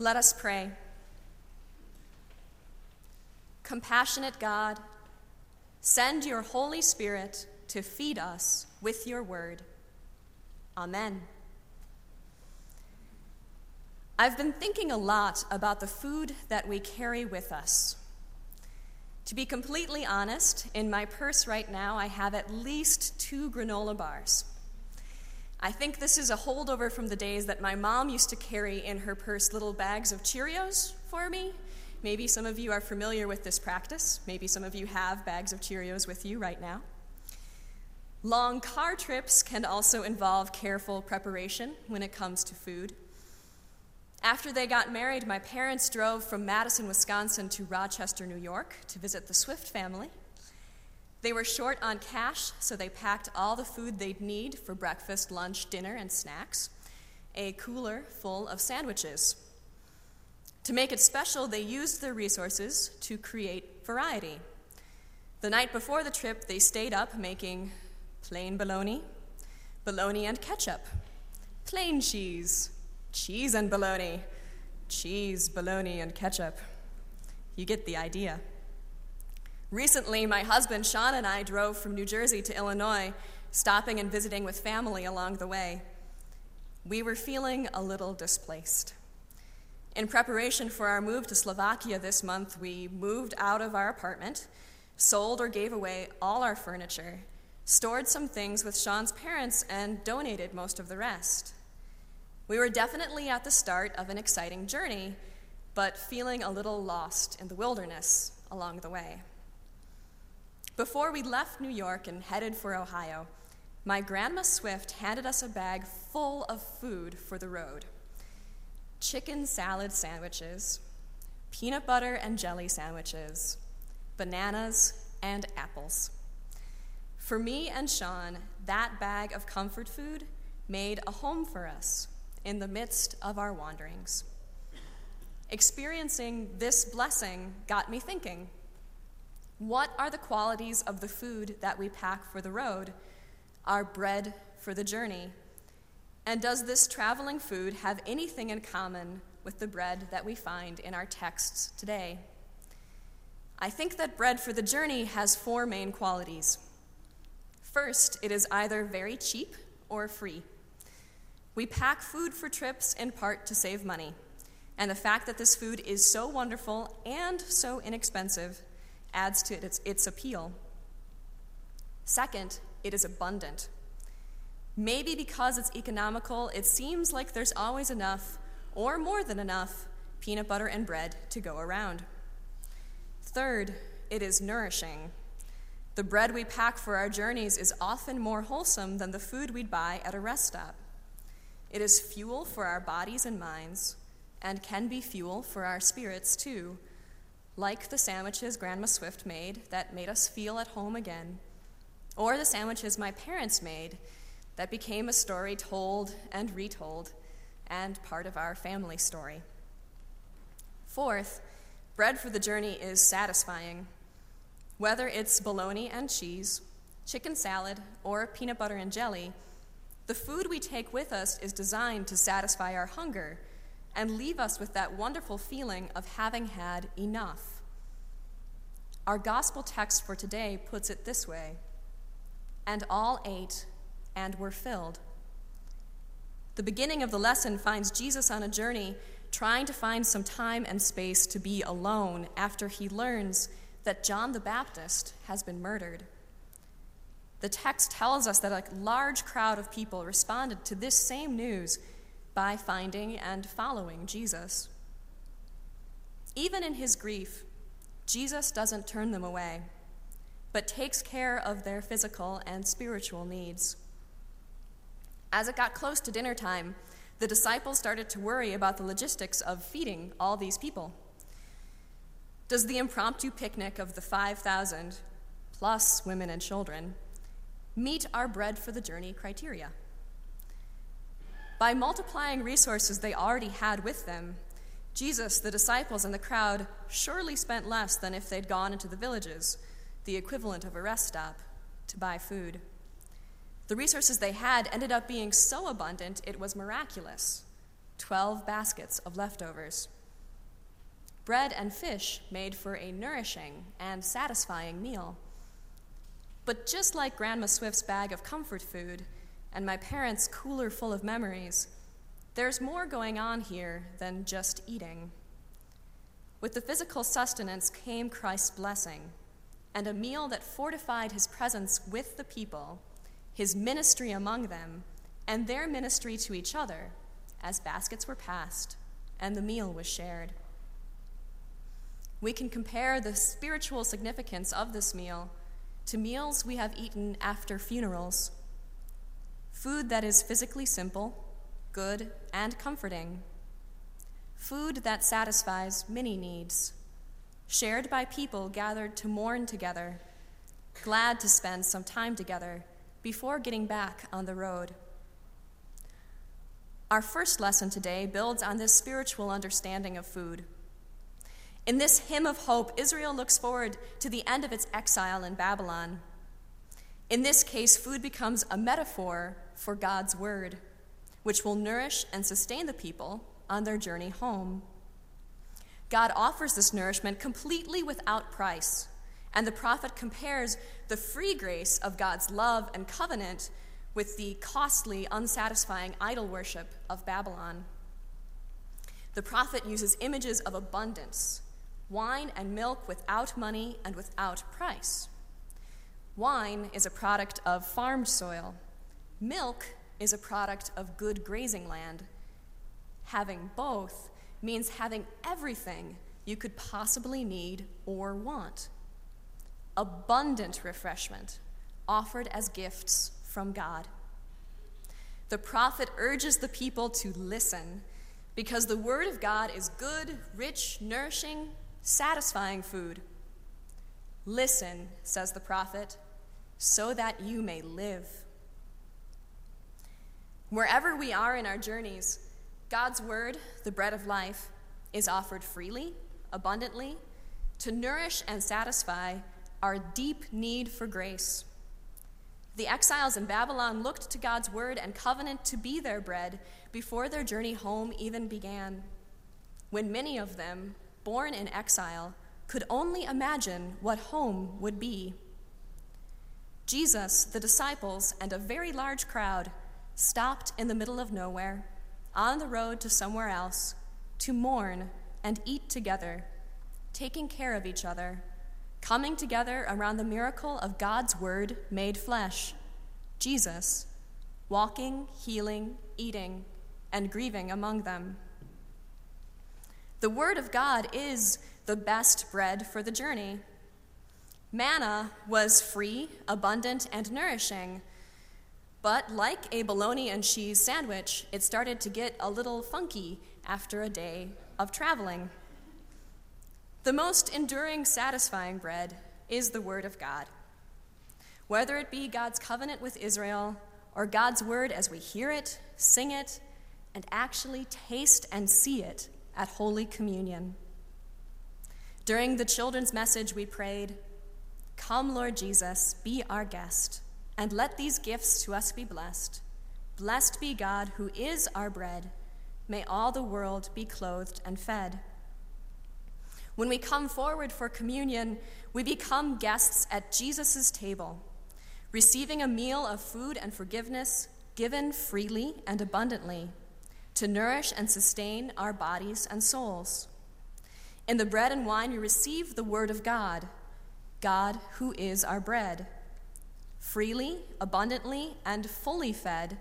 Let us pray. Compassionate God, send your Holy Spirit to feed us with your word. Amen. I've been thinking a lot about the food that we carry with us. To be completely honest, in my purse right now, I have at least two granola bars. I think this is a holdover from the days that my mom used to carry in her purse little bags of Cheerios for me. Maybe some of you are familiar with this practice. Maybe some of you have bags of Cheerios with you right now. Long car trips can also involve careful preparation when it comes to food. After they got married, my parents drove from Madison, Wisconsin to Rochester, New York to visit the Swift family. They were short on cash, so they packed all the food they'd need for breakfast, lunch, dinner, and snacks, a cooler full of sandwiches. To make it special, they used their resources to create variety. The night before the trip, they stayed up making plain bologna, bologna and ketchup, plain cheese, cheese and bologna, cheese, bologna, and ketchup. You get the idea. Recently, my husband Sean and I drove from New Jersey to Illinois, stopping and visiting with family along the way. We were feeling a little displaced. In preparation for our move to Slovakia this month, we moved out of our apartment, sold or gave away all our furniture, stored some things with Sean's parents, and donated most of the rest. We were definitely at the start of an exciting journey, but feeling a little lost in the wilderness along the way. Before we left New York and headed for Ohio, my Grandma Swift handed us a bag full of food for the road chicken salad sandwiches, peanut butter and jelly sandwiches, bananas, and apples. For me and Sean, that bag of comfort food made a home for us in the midst of our wanderings. Experiencing this blessing got me thinking what are the qualities of the food that we pack for the road, our bread for the journey? And does this traveling food have anything in common with the bread that we find in our texts today? I think that bread for the journey has four main qualities. First, it is either very cheap or free. We pack food for trips in part to save money. And the fact that this food is so wonderful and so inexpensive adds to its, its appeal. Second, it is abundant. Maybe because it's economical, it seems like there's always enough, or more than enough, peanut butter and bread to go around. Third, it is nourishing. The bread we pack for our journeys is often more wholesome than the food we'd buy at a rest stop. It is fuel for our bodies and minds, and can be fuel for our spirits too, like the sandwiches Grandma Swift made that made us feel at home again, or the sandwiches my parents made that became a story told and retold and part of our family story. Fourth, bread for the journey is satisfying. Whether it's bologna and cheese, chicken salad, or peanut butter and jelly, the food we take with us is designed to satisfy our hunger and leave us with that wonderful feeling of having had enough. Our gospel text for today puts it this way And all ate and were filled. The beginning of the lesson finds Jesus on a journey trying to find some time and space to be alone after he learns that John the Baptist has been murdered. The text tells us that a large crowd of people responded to this same news by finding and following Jesus. Even in his grief, Jesus doesn't turn them away, but takes care of their physical and spiritual needs. As it got close to dinner time, the disciples started to worry about the logistics of feeding all these people. Does the impromptu picnic of the 5,000, plus women and children, meet our bread for the journey criteria. By multiplying resources they already had with them, Jesus, the disciples, and the crowd surely spent less than if they'd gone into the villages, the equivalent of a rest stop, to buy food. The resources they had ended up being so abundant it was miraculous. 12 baskets of leftovers. Bread and fish made for a nourishing and satisfying meal. But just like Grandma Swift's bag of comfort food and my parents' cooler full of memories, there's more going on here than just eating. With the physical sustenance came Christ's blessing, and a meal that fortified his presence with the people, his ministry among them, and their ministry to each other as baskets were passed and the meal was shared. We can compare the spiritual significance of this meal to meals we have eaten after funerals. Food that is physically simple, good, and comforting. Food that satisfies many needs, shared by people gathered to mourn together, glad to spend some time together before getting back on the road. Our first lesson today builds on this spiritual understanding of food. In this hymn of hope, Israel looks forward to the end of its exile in Babylon. In this case, food becomes a metaphor for God's word, which will nourish and sustain the people on their journey home. God offers this nourishment completely without price, and the prophet compares the free grace of God's love and covenant with the costly, unsatisfying idol worship of Babylon. The prophet uses images of abundance wine and milk without money and without price. Wine is a product of farmed soil, milk is a product of good grazing land. Having both means having everything you could possibly need or want. Abundant refreshment offered as gifts from God. The prophet urges the people to listen because the word of God is good, rich, nourishing, satisfying food. Listen, says the prophet, so that you may live. Wherever we are in our journeys, God's word, the bread of life, is offered freely, abundantly, to nourish and satisfy our deep need for grace. The exiles in Babylon looked to God's word and covenant to be their bread before their journey home even began. When many of them, born in exile, could only imagine what home would be. Jesus, the disciples, and a very large crowd stopped in the middle of nowhere, on the road to somewhere else, to mourn and eat together, taking care of each other coming together around the miracle of God's Word made flesh, Jesus, walking, healing, eating, and grieving among them. The Word of God is the best bread for the journey. Manna was free, abundant, and nourishing. But like a bologna and cheese sandwich, it started to get a little funky after a day of traveling. The most enduring, satisfying bread is the Word of God. Whether it be God's covenant with Israel or God's Word as we hear it, sing it, and actually taste and see it at Holy Communion. During the children's message, we prayed, Come, Lord Jesus, be our guest, and let these gifts to us be blessed. Blessed be God, who is our bread. May all the world be clothed and fed. When we come forward for communion, we become guests at Jesus' table, receiving a meal of food and forgiveness given freely and abundantly to nourish and sustain our bodies and souls. In the bread and wine, we receive the Word of God, God who is our bread. Freely, abundantly, and fully fed,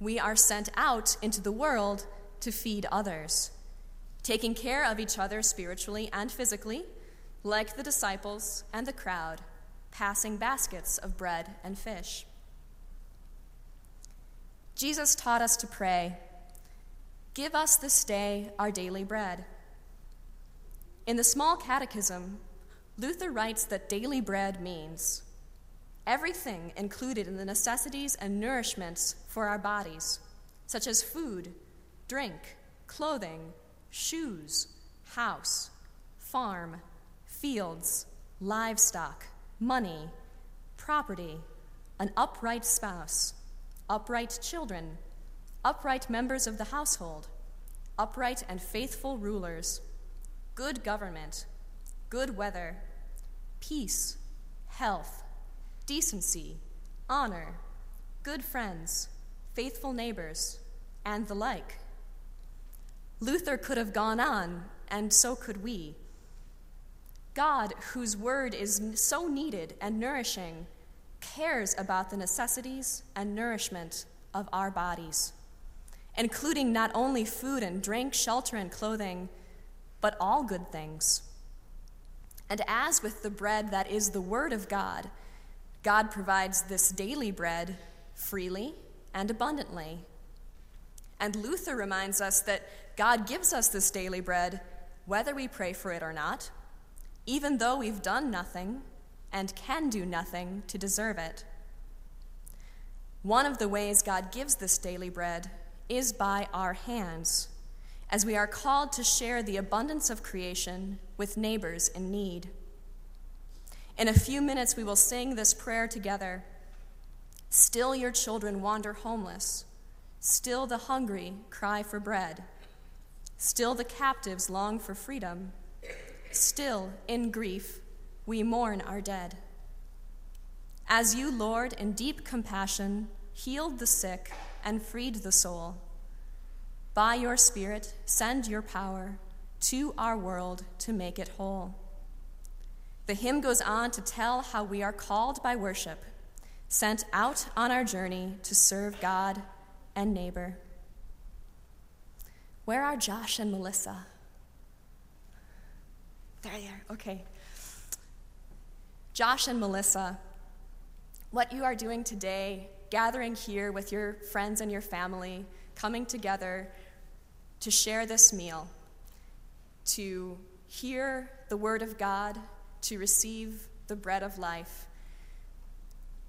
we are sent out into the world to feed others taking care of each other spiritually and physically, like the disciples and the crowd, passing baskets of bread and fish. Jesus taught us to pray, Give us this day our daily bread. In the small catechism, Luther writes that daily bread means everything included in the necessities and nourishments for our bodies, such as food, drink, clothing, shoes, house, farm, fields, livestock, money, property, an upright spouse, upright children, upright members of the household, upright and faithful rulers, good government, good weather, peace, health, decency, honor, good friends, faithful neighbors, and the like. Luther could have gone on, and so could we. God, whose word is so needed and nourishing, cares about the necessities and nourishment of our bodies, including not only food and drink, shelter and clothing, but all good things. And as with the bread that is the Word of God, God provides this daily bread freely and abundantly. And Luther reminds us that God gives us this daily bread whether we pray for it or not, even though we've done nothing and can do nothing to deserve it. One of the ways God gives this daily bread is by our hands, as we are called to share the abundance of creation with neighbors in need. In a few minutes, we will sing this prayer together. Still, your children wander homeless. Still, the hungry cry for bread. Still, the captives long for freedom. Still, in grief, we mourn our dead. As you, Lord, in deep compassion, healed the sick and freed the soul, by your Spirit, send your power to our world to make it whole. The hymn goes on to tell how we are called by worship, sent out on our journey to serve God and neighbor. Where are Josh and Melissa? There they are. Okay. Josh and Melissa, what you are doing today, gathering here with your friends and your family, coming together to share this meal, to hear the word of God, to receive the bread of life.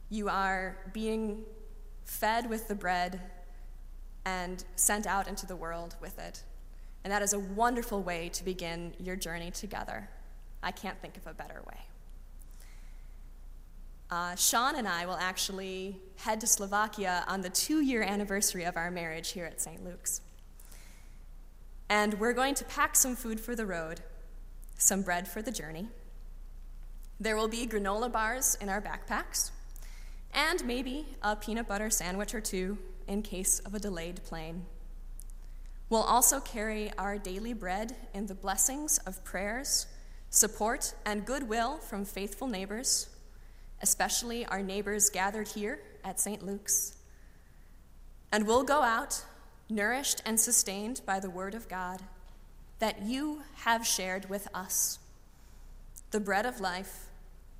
You are being fed with the bread and sent out into the world with it. And that is a wonderful way to begin your journey together. I can't think of a better way. Uh, Sean and I will actually head to Slovakia on the two year anniversary of our marriage here at St. Luke's. And we're going to pack some food for the road, some bread for the journey. There will be granola bars in our backpacks, and maybe a peanut butter sandwich or two in case of a delayed plane. We'll also carry our daily bread in the blessings of prayers, support, and goodwill from faithful neighbors especially our neighbors gathered here at St. Luke's. And we'll go out, nourished and sustained by the Word of God that you have shared with us the bread of life,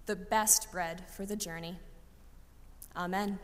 the best bread for the journey. Amen.